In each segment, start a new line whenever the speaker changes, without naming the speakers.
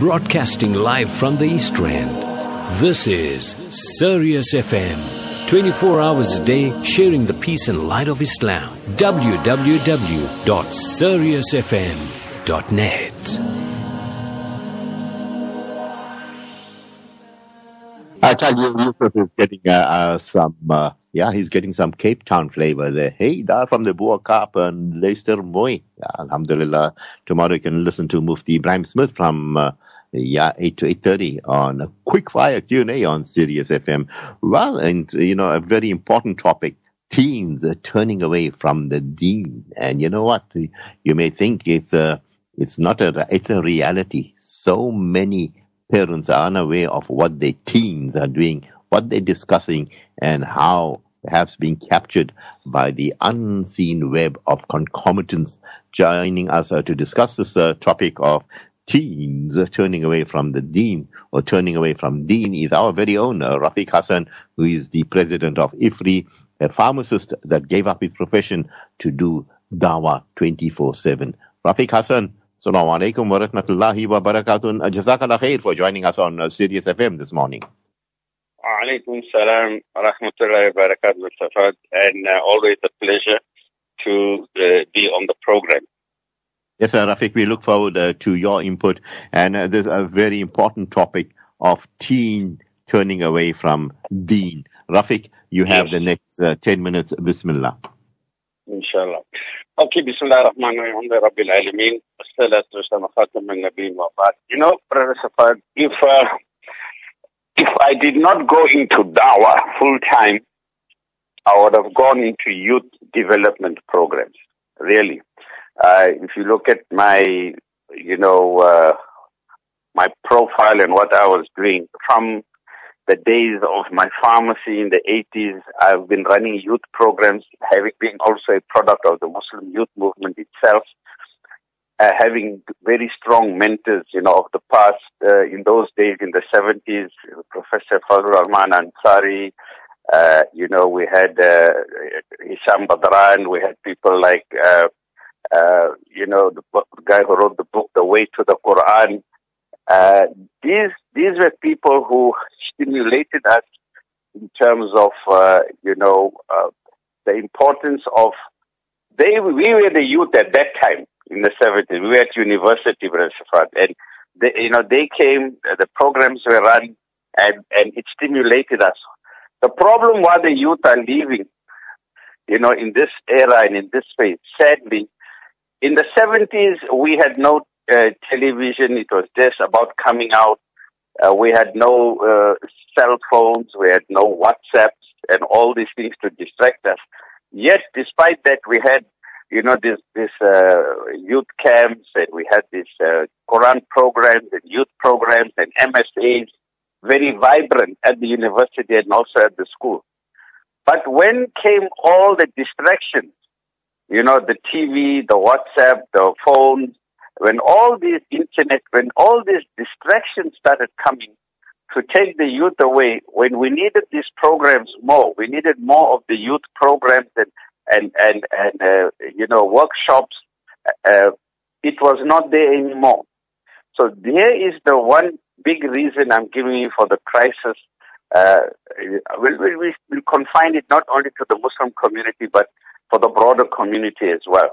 broadcasting live from the East Rand. This is Sirius FM. 24 hours a day, sharing the peace and light of Islam. www.siriusfm.net.
I tell you, Yusuf is getting uh, uh, some, uh, yeah, he's getting some Cape Town flavor there. Hey, da from the Bo-Kaap and Leicester Moy. Yeah, Alhamdulillah. Tomorrow you can listen to Mufti Ibrahim Smith from, uh, yeah, 8 to 8.30 on a quick fire Q&A on Sirius FM. Well, and, you know, a very important topic. Teens are turning away from the deen. And you know what? You may think it's a, it's not a, it's a reality. So many parents are unaware of what their teens are doing, what they're discussing, and how perhaps being captured by the unseen web of concomitants. Joining us uh, to discuss this uh, topic of teens turning away from the deen or turning away from deen is our very own uh, Rafeek Hassen, who is the president of IFRI, a pharmacist that gave up his profession to do dawah 24-7. Rafeek Hassen, Assalamu alaikum wa rahmatullahi wa barakatuh. Jazakallah khair for joining us on uh, Sirius FM this morning.
Alaikum salam wa rahmatullahi wa barakatuh, and uh, always a pleasure to uh, be on the program.
Yes, sir, Rafeek, we look forward uh, to your input. And uh, there's a very important topic of teen turning away from deen. Rafeek, you have yes. the next uh, 10 minutes. Bismillah.
Inshallah. Okay, Bismillah ar-Rahman ar-Rahim, Rabbil Alameen, Salatu wasalam, Khatam al-Nabi wa You know, Brother if, uh, if I did not go into dawah full time, I would have gone into youth development programs, really. Uh, if you look at my, you know, uh, my profile and what I was doing from the days of my pharmacy in the 80s. I've been running youth programs, having been also a product of the Muslim youth movement itself, uh, having very strong mentors, you know, of the past. Uh, in those days, in the 70s, Professor Fazlur Rahman Ansari, uh, you know, we had uh, Hisham Badran, we had people like, uh, you know, the guy who wrote the book, The Way to the Quran. Uh, these these were people who stimulated us in terms of, uh, you know, uh, the importance of, they, we were the youth at that time in the 70s. We were at university, and they, you know, they came, uh, the programs were run, and, and it stimulated us. The problem why the youth are leaving, you know, in this era and in this phase, sadly, in the 70s, we had no uh, television. It was just about coming out uh, we had no uh, cell phones, we had no WhatsApps and all these things to distract us. Yet, despite that, we had, you know, this, this, uh, youth camps and we had this, uh, Quran programs and youth programs and MSAs very vibrant at the university and also at the school. But when came all the distractions, you know, the TV, the WhatsApp, the phones, when all these internet, when all these distractions started coming to take the youth away, when we needed these programs more, we needed more of the youth programs and, and, and, and uh, you know, workshops, uh, it was not there anymore. So there is the one big reason I'm giving you for the crisis. Uh, we'll, we'll, we'll confine it not only to the Muslim community, but for the broader community as well.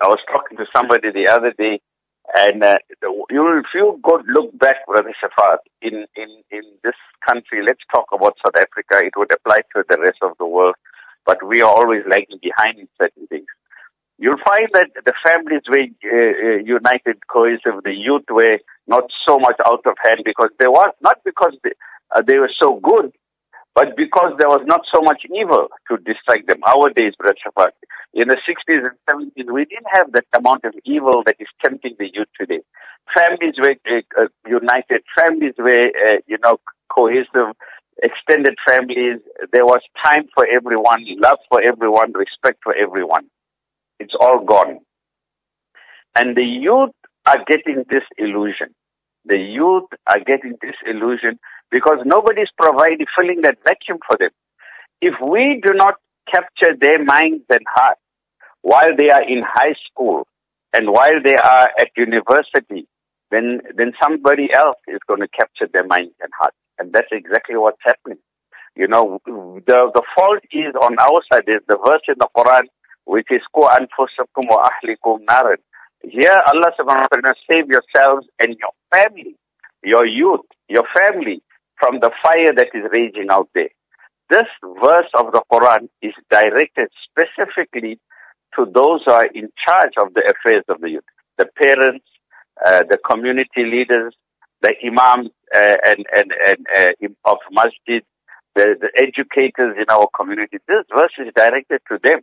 I was talking to somebody the other day, and uh, you will, if you go look back, Brother Shafat, in, in, in this country, let's talk about South Africa, it would apply to the rest of the world, but we are always lagging behind in certain things. You'll find that the families were uh, uh, united, cohesive, the youth were not so much out of hand because they was, not because they, uh, they were so good, but because there was not so much evil to distract them. Our days, Brother in the 60s and 70s, we didn't have that amount of evil that is tempting the youth today. Families were uh, uh, united. Families were, uh, you know, cohesive, extended families. There was time for everyone, love for everyone, respect for everyone. It's all gone. And the youth are getting this illusion. The youth are getting this illusion because nobody's providing, filling that vacuum for them. If we do not capture their minds and hearts while they are in high school and while they are at university then then somebody else is going to capture their minds and hearts. And that's exactly what's happening. You know, the the fault is on our side. There's the verse in the Quran which is Ku anfusakum wa ahlikum. Here Allah subhanahu wa ta'ala save yourselves and your family, your youth, your family from the fire that is raging out there. This verse of the Quran is directed specifically to those who are in charge of the affairs of the youth, the parents, uh, the community leaders, the imams uh, and, and, and uh, of masjid, the, the educators in our community. This verse is directed to them.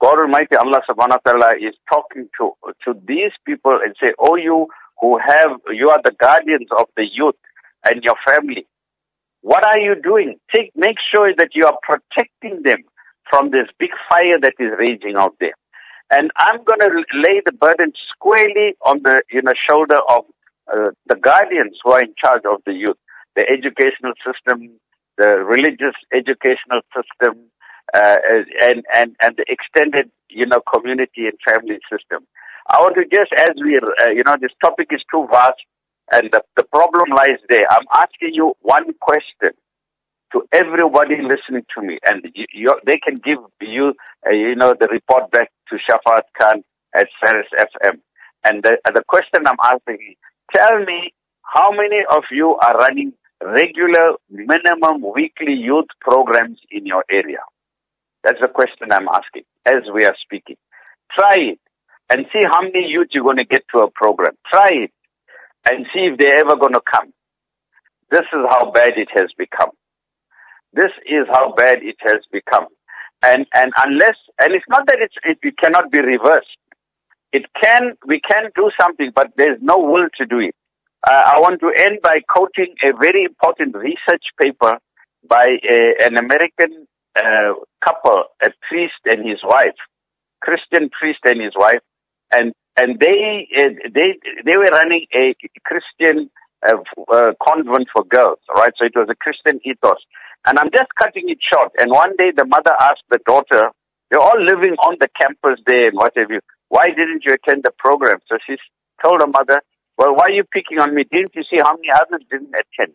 God Almighty Allah subhanahu wa ta'ala is talking to, to these people and say, oh you who have, you are the guardians of the youth and your family. What are you doing? Take, make sure that you are protecting them from this big fire that is raging out there. And I'm going to lay the burden squarely on the you know shoulder of uh, the guardians who are in charge of the youth, the educational system, the religious educational system, uh, and and and the extended you know community and family system. I want to just as we uh, you know this topic is too vast, and the, the problem lies there. I'm asking you one question to everybody listening to me, and you, you, they can give you, uh, you know, the report back to Shafat Khan at Sirius FM. And the, the question I'm asking, is tell me how many of you are running regular minimum weekly youth programs in your area? That's the question I'm asking as we are speaking. Try it and see how many youth you're going to get to a program. Try it and see if they're ever going to come. This is how bad it has become. This is how bad it has become. And, and unless, and it's not that it's, it, it cannot be reversed. It can, we can do something, but there's no will to do it. Uh, I want to end by quoting a very important research paper by a, an American uh, couple, a priest and his wife, Christian priest and his wife, and and they uh, they they were running a Christian uh, uh, convent for girls, right? So it was a Christian ethos. And I'm just cutting it short. And one day the mother asked the daughter, they're all living on the campus there and what have you. Why didn't you attend the program? So she told her mother, well, why are you picking on me? Didn't you see how many others didn't attend?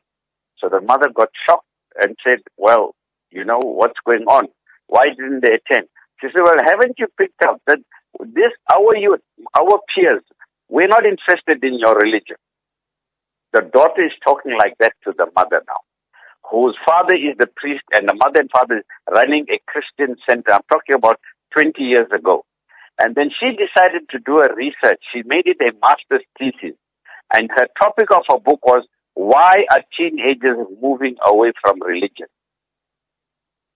So the mother got shocked and said, well, you know, what's going on? Why didn't they attend? She said, well, haven't you picked up that this, our youth, our peers, we're not interested in your religion. The daughter is talking like that to the mother now whose father is the priest and the mother and father is running a Christian center. I'm talking about 20 years ago. And then she decided to do a research. She made it a master's thesis. And her topic of her book was, why are teenagers moving away from religion?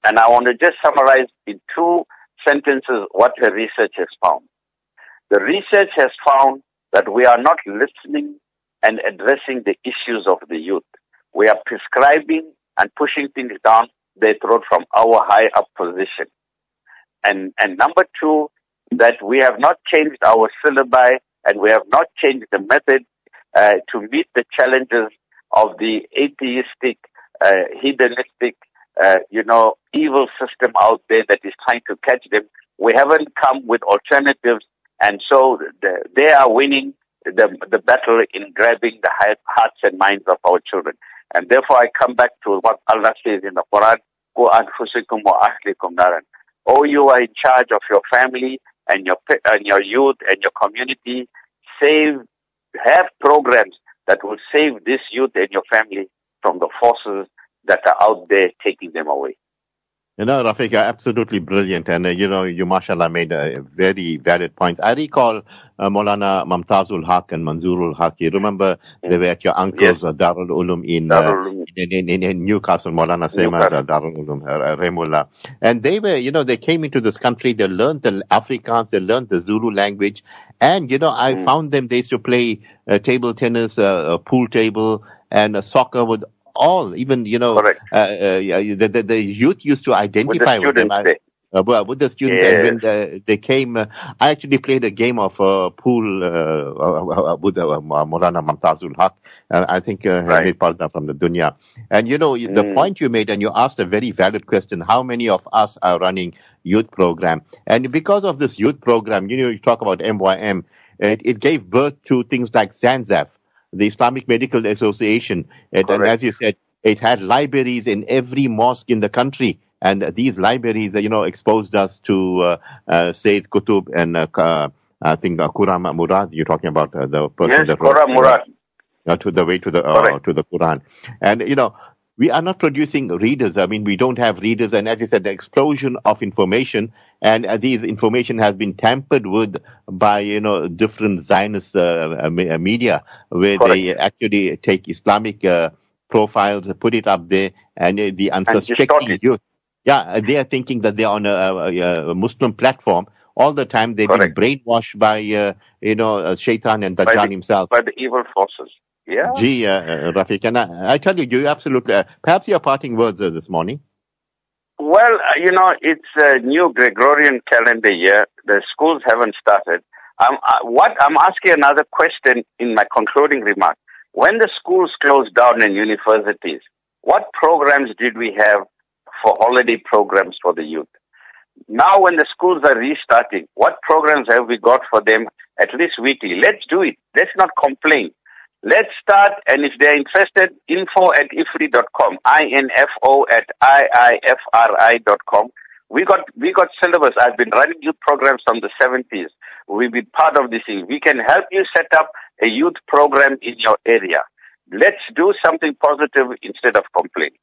And I want to just summarize in two sentences what her research has found. The research has found that we are not listening and addressing the issues of the youth. We are prescribing and pushing things down their throat from our high up position. And, and number two, that we have not changed our syllabi and we have not changed the method uh, to meet the challenges of the atheistic, uh, hedonistic, uh, you know, evil system out there that is trying to catch them. We haven't come with alternatives, and so the, they are winning the the battle in grabbing the hearts and minds of our children. And therefore I come back to what Allah says in the Quran, anfusikum wa ahlikum naran. Oh, you are in charge of your family and your, and your youth and your community. Save, have programs that will save this youth and your family from the forces that are out there taking them away.
You know, Rafeek, absolutely brilliant. And, uh, you know, you, mashallah, made a very valid points. I recall uh, Maulana Mamtazul Haq and Manzurul Haq. You remember they were at your uncle's yes. uh, Darul Ulum in, uh, in, in, in, Newcastle, Maulana Sema's uh, Darul Ulum, uh, Remullah. And they were, you know, they came into this country, they learned the Afrikaans, they learned the Zulu language. And, you know, I mm. found them, they used to play uh, table tennis, uh, pool table, and uh, soccer with all, even, you know, uh, uh, the, the, the, youth used to identify with, with them. Uh, with the students, yes. and when the, they came, uh, I actually played a game of uh, pool uh, uh, with uh, Morana Mamtazul Haq. I think uh, right. from the dunya. And you know, mm. the point you made, and you asked a very valid question: How many of us are running youth program? And because of this youth program, you know, you talk about MYM, it, it gave birth to things like SANZAF the Islamic Medical Association. It, and as you said, it had libraries in every mosque in the country. And these libraries, you know, exposed us to uh, uh, Sayyid Qutb and uh, I think uh, Khurram Murad. You're talking about uh, the person
yes,
that
Khurram Murad.
Uh, to the way to the uh, to the Quran, and you know we are not producing readers. I mean, we don't have readers, and as you said, the explosion of information and uh, these information has been tampered with by you know different Zionist uh, media, where Correct. they actually take Islamic profiles, put it up there, and the unsuspecting youth. Yeah, they are thinking that they are on a, a, a Muslim platform all the time. They've Correct. been brainwashed by, uh, you know, uh, Shaitan and Dajjal himself.
By the evil forces. Yeah.
Gee, uh, Rafeek, and I, I, tell you, you absolutely, uh, perhaps your parting words uh, this morning.
Well, uh, you know, it's a new Gregorian calendar year. The schools haven't started. I'm, uh, what I'm asking another question in my concluding remark. When the schools closed down and universities, what programs did we have for holiday programs for the youth? Now when the schools are restarting, what programs have we got for them at least weekly? Let's do it. Let's not complain. Let's start, and if they're interested, info at ifri.com, I-N-F-O at I-I-F-R-I dot com. We got, we got syllabus. I've been running youth programs from the 70s. We've been part of this thing. We can help you set up a youth program in your area. Let's do something positive instead of complaining.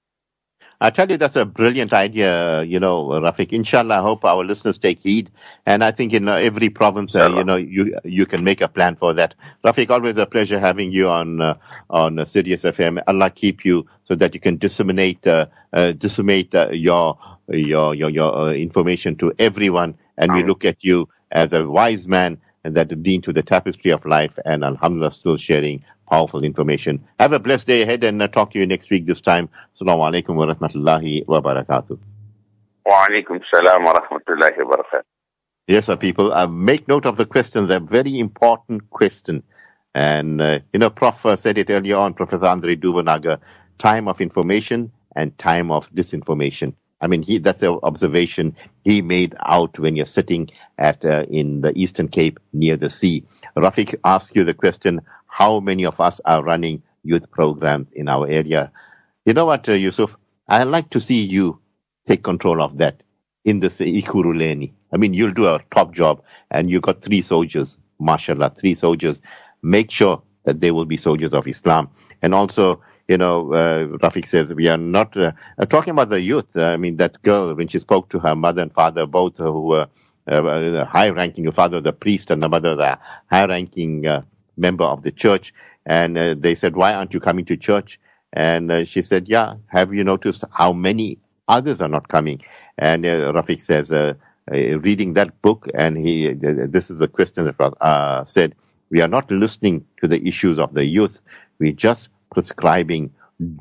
I tell you, that's a brilliant idea, you know, Rafeek. Inshallah, I hope our listeners take heed. And I think in uh, every province, uh, you know, you you can make a plan for that. Rafeek, always a pleasure having you on uh, on uh, Sirius FM. Allah keep you so that you can disseminate uh, uh, disseminate uh, your your your your information to everyone. And we look at you as a wise man and that lean to the tapestry of life. And Alhamdulillah, still sharing powerful information. Have a blessed day ahead and uh, talk to you next week this time. Assalamu alaikum wa rahmatullahi wa barakatuh.
Wa alaikum salam wa rahmatullahi wa barakatuh.
Yes, sir, people. Uh, make note of the questions. They're very important question. And, uh, you know, Prof uh, said it earlier on, Professor Andre Duvenhage, time of information and time of disinformation. I mean, he, that's an observation he made out when you're sitting at, uh, in the Eastern Cape near the sea. Rafeek asked you the question, how many of us are running youth programs in our area. You know what, uh, Yusuf? I'd like to see you take control of that in the Ekurhuleni. I mean, you'll do a top job and you've got three soldiers, mashallah, three soldiers. Make sure that they will be soldiers of Islam. And also, you know, uh, Rafeek says we are not uh, uh, talking about the youth. I mean, that girl, when she spoke to her mother and father, both who were uh, high ranking, the father, the priest, and the mother, the high ranking uh, member of the church. And uh, they said, why aren't you coming to church? And uh, she said, yeah, have you noticed how many others are not coming? And uh, Rafeek says, uh, uh, reading that book, and he, this is the question that uh, said, we are not listening to the issues of the youth. We're just prescribing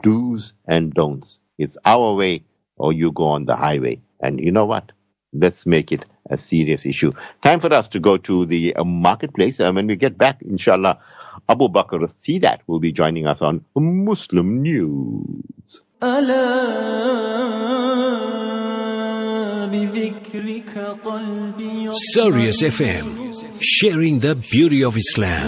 do's and don'ts. It's our way or you go on the highway. And you know what? Let's make it a serious issue. Time for us to go to the uh, marketplace. And when we get back, inshallah, Abu Bakr see that will be joining us on Muslim News.
Sirius FM, sharing the beauty of Islam.